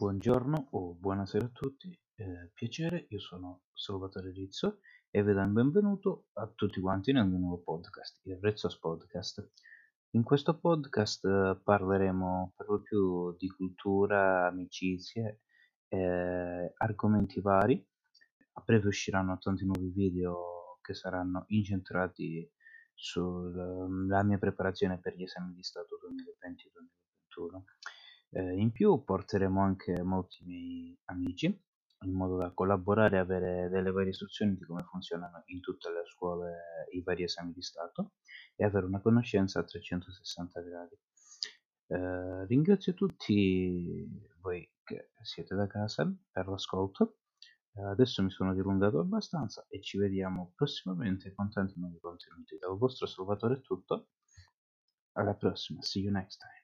Buongiorno o buonasera a tutti, eh, piacere, io sono Salvatore Rizzo e vi do il benvenuto a tutti quanti nel mio nuovo podcast, il Rizzos Podcast. In questo podcast eh, parleremo per lo più di cultura, amicizie, eh, argomenti vari. A breve usciranno tanti nuovi video che saranno incentrati sulla mia preparazione per gli esami di Stato 2020-2021 eh, in più porteremo anche molti miei amici in modo da collaborare e avere delle varie istruzioni di come funzionano in tutte le scuole i vari esami di Stato e avere una conoscenza a 360 gradi. Eh, ringrazio tutti voi che siete da casa per l'ascolto. Eh, adesso mi sono dilungato abbastanza e ci vediamo prossimamente con tanti nuovi contenuti. Dal vostro Salvatore è tutto. Alla prossima, see you next time.